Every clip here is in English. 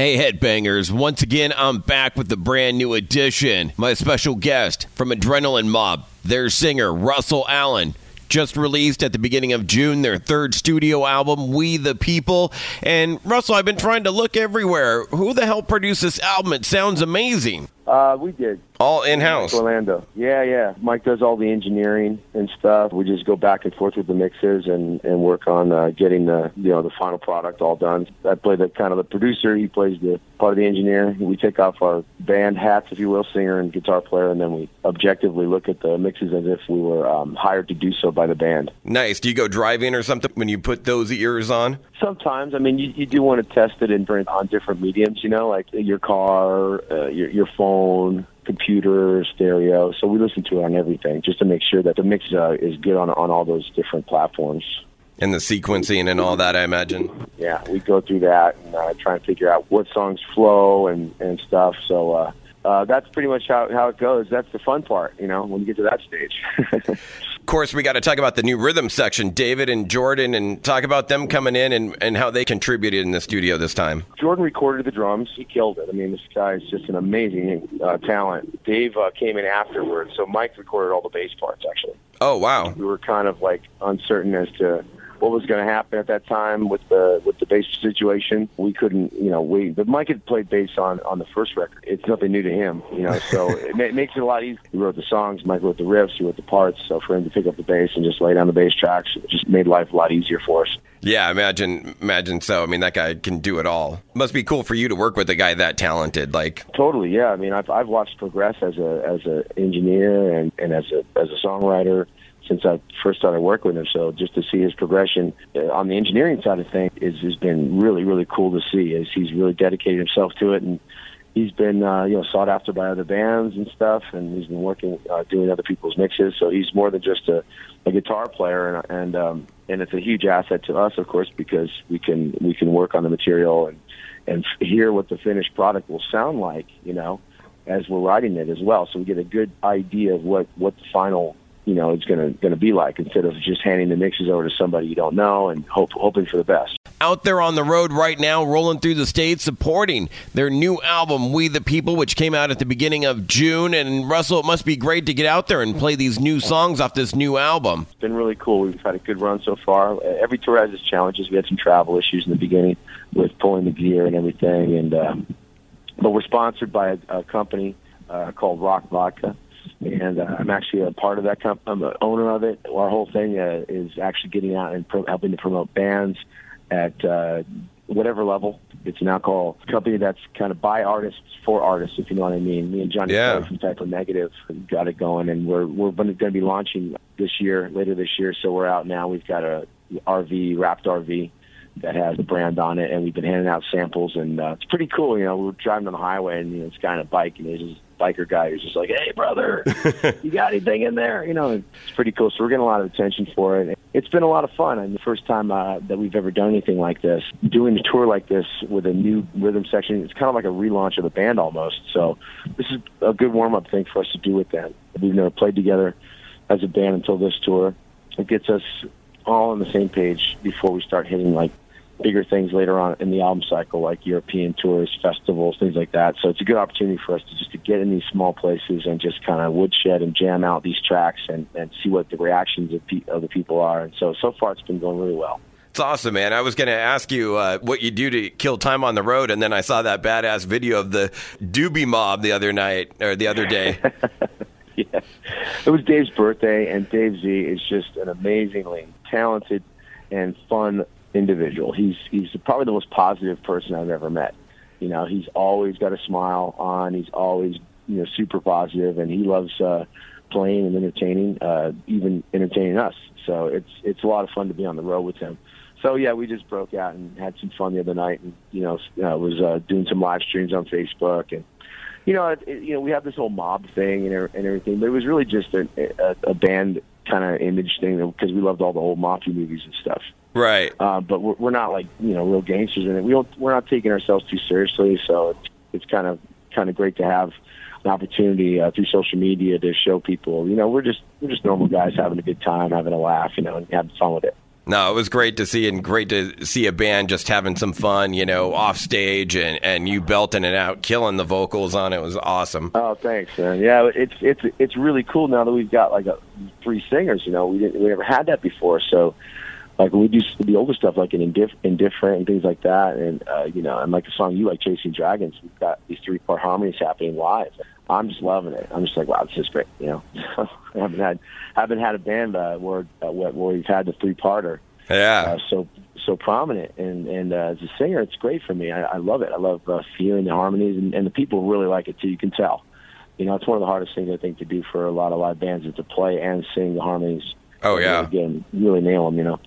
Hey, headbangers. Once again, I'm back with the brand new edition. My special guest from Adrenaline Mob, their singer, Russell Allen just released at the beginning of June their third studio album, We the People. And Russell, I've been trying to look everywhere. Who the hell produced this album? It sounds amazing. Uh, we did. All in house. Orlando. Yeah, yeah. Mike does all the engineering and stuff. We just go back and forth with the mixes and and work on uh, getting the you know the final product all done. I play the kind of the producer. He plays the part of the engineer. We take off our band hats, if you will, singer and guitar player, and then we objectively look at the mixes as if we were um, hired to do so by the band. Nice. Do you go driving or something when you put those ears on? Sometimes. I mean, you, you do want to test it in on different mediums. You know, like your car, uh, your your phone computer, stereo. So we listen to it on everything just to make sure that the mix uh, is good on on all those different platforms. And the sequencing and all that, I imagine. Yeah, we go through that and uh, try and figure out what songs flow and and stuff. So uh, uh, that's pretty much how how it goes. That's the fun part, you know, when you get to that stage. Of course, we got to talk about the new rhythm section, David and Jordan, and talk about them coming in and, and how they contributed in the studio this time. Jordan recorded the drums. He killed it. I mean, this guy is just an amazing uh, talent. Dave uh, came in afterwards, so Mike recorded all the bass parts, actually. Oh, wow. We were kind of like uncertain as to what was going to happen at that time with the with the bass situation. We couldn't, you know, we But Mike had played bass on on the first record. It's nothing new to him, you know. So it, ma- makes it a lot easier. He wrote the songs. Mike wrote the riffs. He wrote the parts. So for him to pick up the bass and just lay down the bass tracks, it just made life a lot easier for us. Yeah, imagine, imagine so. I mean, that guy can do it all. Must be cool for you to work with a guy that talented. Like totally, yeah. I mean, I've I've watched progress as a as a engineer and and as a as a songwriter since I first started working with him. So just to see his progression uh, on the engineering side of things is, has been really, really cool to see. As he's really dedicated himself to it, and he's been uh, you know sought after by other bands and stuff, and he's been working uh, doing other people's mixes. So he's more than just a, a guitar player, and and um, and it's a huge asset to us, of course, because we can we can work on the material and and hear what the finished product will sound like, you know, as we're writing it as well. So we get a good idea of what what the final you know it's going to going to be like instead of just handing the mixes over to somebody you don't know and hope hoping for the best. Out there on the road right now, rolling through the state, supporting their new album, We the People, which came out at the beginning of June. And Russell, it must be great to get out there and play these new songs off this new album. It's been really cool. We've had a good run so far. Every tour has its challenges. We had some travel issues in the beginning with pulling the gear and everything, and um, but we're sponsored by a, a company uh, called Rock Vodka and uh, I'm actually a part of that company. I'm the owner of it. Our whole thing uh, is actually getting out and pro- helping to promote bands at uh, whatever level. It's an alcohol company that's kind of by artists for artists, if you know what I mean. Me and Johnny yeah. from Type O Negative got it going, and we're we're going to be launching this year, later this year. So we're out now. We've got a RV, wrapped RV that has the brand on it, and we've been handing out samples, and uh, it's pretty cool. You know, we're driving on the highway, and you know, this guy on a bike, and he's just biker guy who's just like, "Hey, brother, you got anything in there?" You know, it's pretty cool. So we're getting a lot of attention for it. It's been a lot of fun. I mean, the first time uh, that we've ever done anything like this, doing a tour like this with a new rhythm section, it's kind of like a relaunch of the band almost. So this is a good warm up thing for us to do with them. We've never played together as a band until this tour. It gets us all on the same page before we start hitting like bigger things later on in the album cycle, like European tours, festivals, things like that. So it's a good opportunity for us to just to get in these small places and just kind of woodshed and jam out these tracks and, and see what the reactions of, pe- of the people are. And so so far it's been going really well. It's awesome, man. I was going to ask you uh, what you do to kill time on the road, and then I saw that badass video of the Doobie Mob the other night or the other day. yeah, it was Dave's birthday, and Dave Z is just an amazingly talented and fun individual. He's he's probably the most positive person I've ever met. You know, he's always got a smile on. He's always you know super positive, and he loves uh, playing and entertaining, uh, even entertaining us. So it's it's a lot of fun to be on the road with him. So yeah, we just broke out and had some fun the other night, and you know, uh, was uh, doing some live streams on Facebook, and you know, it, you know, we have this whole mob thing and, and everything, but it was really just a, a, a band kind of image thing because we loved all the old mafia movies and stuff. Right. Uh, but we're, we're not like you know real gangsters in it. We don't. We're not taking ourselves too seriously. So it's it's kind of kind of great to have an opportunity uh, through social media to show people. You know, we're just we're just normal guys having a good time, having a laugh. You know, and having fun with it. No, it was great to see and great to see a band just having some fun, you know, off stage and, and you belting it out, killing the vocals on it. was awesome. Oh, thanks, man. Yeah, it's it's it's really cool now that we've got like a, three singers. You know, we didn't we never had that before, so like we do the older stuff like an indiff- indifferent and things like that. And uh you know and like the song you like chasing dragons we've got these three part harmonies happening live. I'm just loving it. I'm just like wow this is great you know? I haven't had haven't had a band uh, where uh, where we've had the three parter yeah. Uh, so so prominent. And and uh, as a singer it's great for me. I, I love it. I love uh, feeling the harmonies and, and the people really like it too. You can tell. You know it's one of the hardest things i think to do for a lot of live bands is to play and sing the harmonies. Oh yeah. Again really nail them you know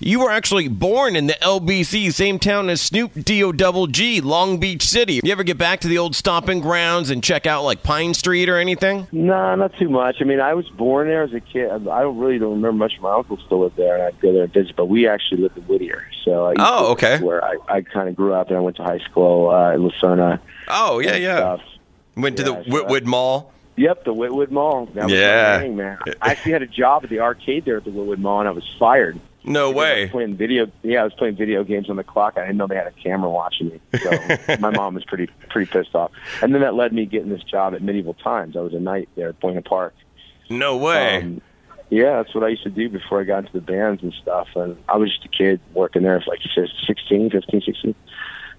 you were actually born in the LBC, same town as Snoop D-O double G, Long Beach City. You ever get back to the old stomping grounds and check out like Pine Street or anything? No, nah, not too much. I mean, I was born there as a kid. I don't really don't remember much. My uncle still lived there, and I'd go there and visit. But we actually lived in Whittier, so I oh, okay. Where I, I kind of grew up, and I went to high school uh, in La Serna. Oh, yeah, yeah. Stuff. Went to Yeah, the Whittwood Mall. Yep, the Whittwood Mall. That was Yeah. my thing, man. I actually had a job at the arcade there at the Whittwood Mall, and I was fired. No I was way. playing video. Yeah, I was playing video games on the clock. I didn't know they had a camera watching me. So my mom was pretty pretty pissed off. And then that led me getting this job at Medieval Times. I was a knight there at Buena Park. No way. Um, yeah, that's what I used to do before I got into the bands and stuff. And I was just a kid working there for like 16, 15, 16.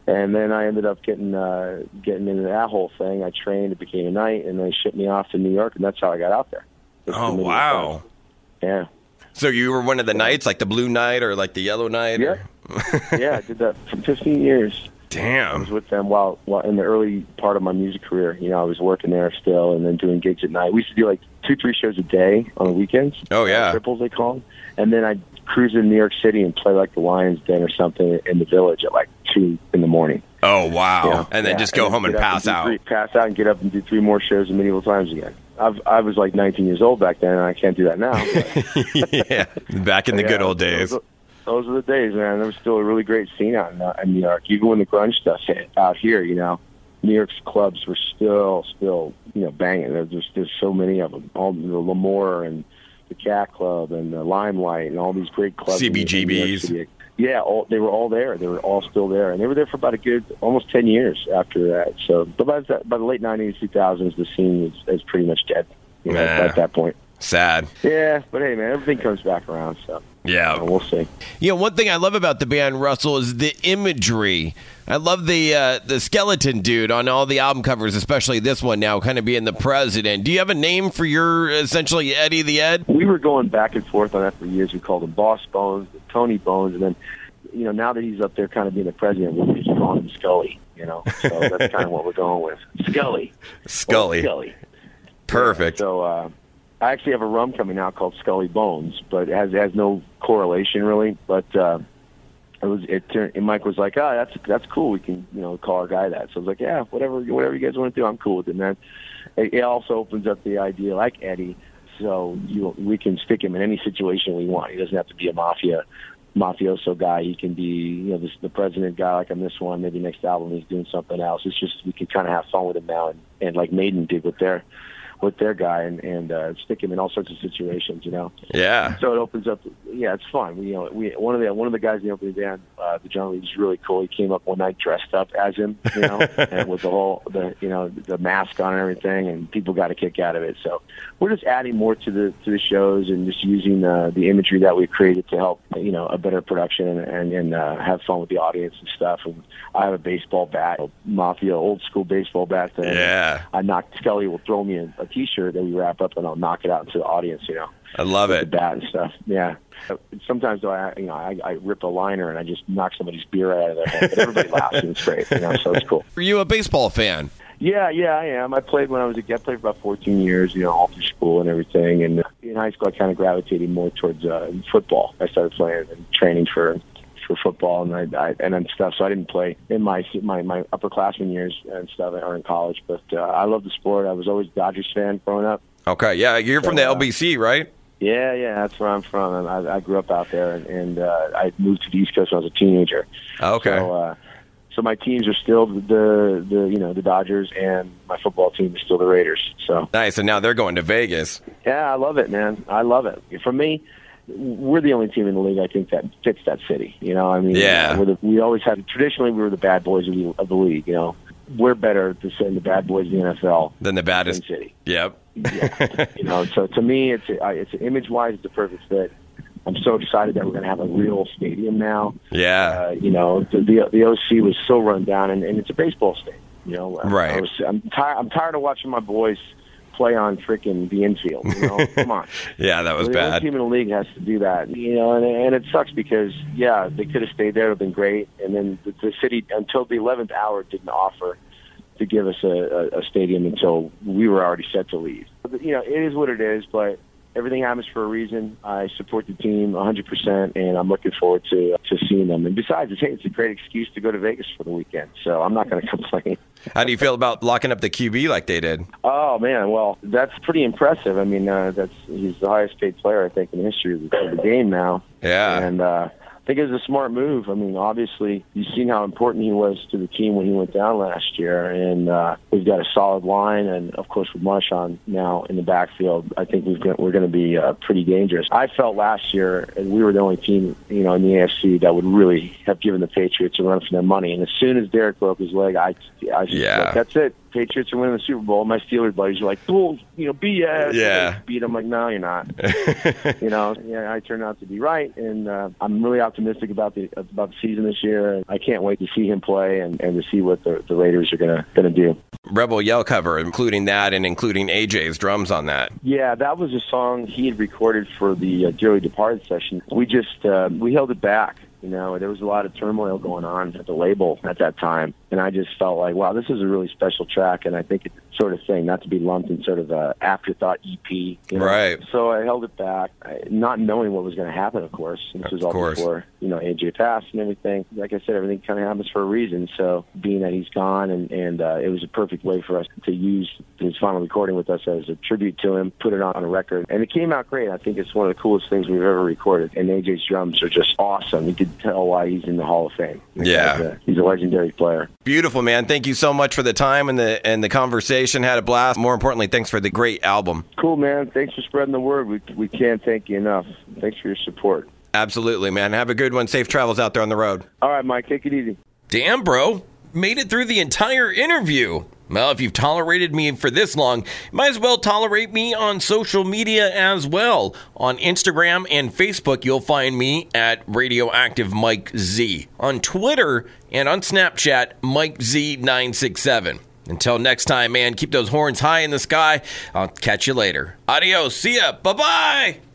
And then I ended up getting uh, getting into that whole thing. I trained, it became a knight, and they shipped me off to New York, and that's how I got out there. Oh, wow. Times. Yeah. So you were one of the knights, like the blue knight or like the yellow knight? Yeah. yeah, I did that for 15 years. Damn. I was with them while, while in the early part of my music career. You know, I was working there still, and then doing gigs at night. We used to do like two, three shows a day on the weekends. Oh, yeah. triples they call them. And then I'd cruise in New York City and play like the Lions Den or something in the Village at like two in the morning. Oh, wow. you know? And then Yeah, just go home and pass out. Three, pass out and get up and do three more shows in medieval times again. I've, I was like 19 years old back then, and I can't do that now. yeah. Back in the good Yeah, old days. Those, those were the days, man. There was still a really great scene out in, uh, in New York. Even when the grunge stuff hit out here, you know, New York's clubs were still, still, you know, banging. There's just there's so many of them. All the L'Amour and the Cat Club and the Limelight and all these great clubs. in in New York CBGBs. Yeah, all, they were all there. They were all still there, and they were there for about a good almost ten years after that. So, but by the, by the late '90s, 2000s, the scene was, is pretty much dead. You know, Yeah. at that point. Sad. Yeah, but hey, man, everything comes back around. So, Yeah. uh, we'll see. You know, one thing I love about the band Russell is the imagery. I love the uh, the skeleton dude on all the album covers, especially this one now, kind of being the president. Do you have a name for your essentially Eddie the Head? we were going back and forth on that for years. We called him Boss Bones, Tony Bones, and then, you know, now that he's up there kind of being the president, we're just calling him Scully. You know, so that's kind of what we're going with. Scully. Scully. Scully. Perfect. So uh, I actually have a rum coming out called Scully Bones, but it has it has no correlation really. But uh, it was it turned. And Mike was like, "Ah, that's that's cool. We can you know call our guy that." So I was like, "Yeah, whatever whatever you guys want to do, I'm cool with it." Then it, it also opens up the idea, like Eddie, so you we can stick him in any situation we want. He doesn't have to be a mafia mafioso guy. He can be you know this, the president guy like on this one. Maybe next album he's doing something else. It's just we can kind of have fun with him now, and, and like Maiden did with their with their guy, and and uh, stick him in all sorts of situations. You know. Yeah. So it opens up. Yeah, it's fun. We, you know, we one of the one of the guys in the opening band, uh, the John Lee, was really cool. He came up one night dressed up as him, you know, and with the whole the you know the mask on and everything, and people got a kick out of it. So we're just adding more to the to the shows and just using uh, the imagery that we've created to help you know a better production and and, and uh, have fun with the audience and stuff. And I have a baseball bat, a mafia old school baseball bat. That Yeah. I knocked Scully will throw me a, a T-shirt that we wrap up and I'll knock it out into the audience. You know I love the it. bat and stuff. Yeah. Sometimes though, I you know I, I rip a liner and I just knock somebody's beer out of their head, but everybody laughs and it's great. You know, so it's cool. Are you a baseball fan? Yeah, yeah, I am. I played when I was a kid. I played for about 14 years, you know, all through school and everything. And in high school, I kind of gravitated more towards uh, football. I started playing and training for for football and I, I and then stuff. So I didn't play in my my my upperclassmen years and stuff or in college. But uh, I love the sport. I was always a Dodgers fan growing up. Okay. Yeah. You're from the uh, LBC, right? Yeah, yeah, that's where I'm from. And I, I grew up out there, and, and uh, I moved to the East Coast when I was a teenager. Okay. So, uh, so my teams are still the the you know the Dodgers, and my football team is still the Raiders. So Nice. And now they're going to Vegas. yeah, I love it, man. I love it. For me, we're the only team in the league I think that fits that city. You know, I mean, Yeah. we're the, we always had traditionally we were the bad boys of the, of the league. You know, we're better to send the bad boys of the NFL than the baddest. city. Yep. Yeah. you know, so to me, it's uh, it's image wise, it's a perfect fit. I'm so excited that we're going to have a real stadium now. Yeah. Uh, you know, the, the the OC was so run down, and, and it's a baseball stadium. You know, I- Right. I was, I'm tired. I'm tired of watching my boys play on freaking the infield. You know, come on. Yeah, that was the bad. team in the league has to do that. You know, and, and it sucks because yeah, they could have stayed there; it would have been great. And then the, the city, until the eleventh hour, didn't offer to give us a, a, a stadium until we were already set to leave. But, you know, it is what it is, but everything happens for a reason. I support the team 100%, and I'm looking forward to to seeing them. And besides, it's, hey, it's a great excuse to go to Vegas for the weekend, so I'm not going to complain. How do you feel about locking up the QB like they did? Oh man, well that's pretty impressive. I mean, uh, that's he's the highest paid player I think in the history of the, of the game now. Yeah. and uh, think it was a smart move. I mean, obviously you've seen how important he was to the team when he went down last year, and uh, we've got a solid line, and of course with Marshawn now in the backfield, I think we've got, we're going to be uh, pretty dangerous. I felt last year, and we were the only team, you know, in the AFC that would really have given the Patriots a run for their money. And as soon as Derek broke his leg, I, I just Yeah. like, that's it. Patriots are winning the Super Bowl. My Steelers buddies are like, "Bull, you know, BS." Yeah. beat them. Like, no, you're not. you know, yeah, I turned out to be right, and uh, I'm really optimistic about the about the season this year. I can't wait to see him play and, and to see what the, the Raiders are gonna gonna do. Rebel Yell cover, including that and including AJ's drums on that. Yeah, that was a song he had recorded for the uh, Dearly Departed session. We just uh, we held it back. You know, there was a lot of turmoil going on at the label at that time, and I just felt like, wow, this is a really special track, and I think it's sort of thing not to be lumped in sort of a afterthought EP. You know? Right. So I held it back, not knowing what was going to happen. Of course, this Of was all course. before you know AJ passed and everything. Like I said, everything kind of happens for a reason. So being that he's gone, and and uh, it was a perfect way for us to use his final recording with us as a tribute to him, put it on a record, and it came out great. I think it's one of the coolest things we've ever recorded. And AJ's drums are just awesome. You could tell why he's in the Hall of Fame. The Yeah. guy's a- he's a legendary player. Beautiful, man. Thank you so much for the time and the and the conversation. Had a blast. More importantly, thanks for the great album. Cool, man. Thanks for spreading the word. We we can't thank you enough. Thanks for your support. Absolutely, man. Have a good one. Safe travels out there on the road. All right, Mike. Take it easy. Damn, bro. Made it through the entire interview. Well, if you've tolerated me for this long, you might as well tolerate me on social media as well. On Instagram and Facebook, you'll find me at Radioactive Mike Z. On Twitter and on Snapchat, Mike Z967. Until next time, man, keep those horns high in the sky. I'll catch you later. Adios. See ya. Bye bye.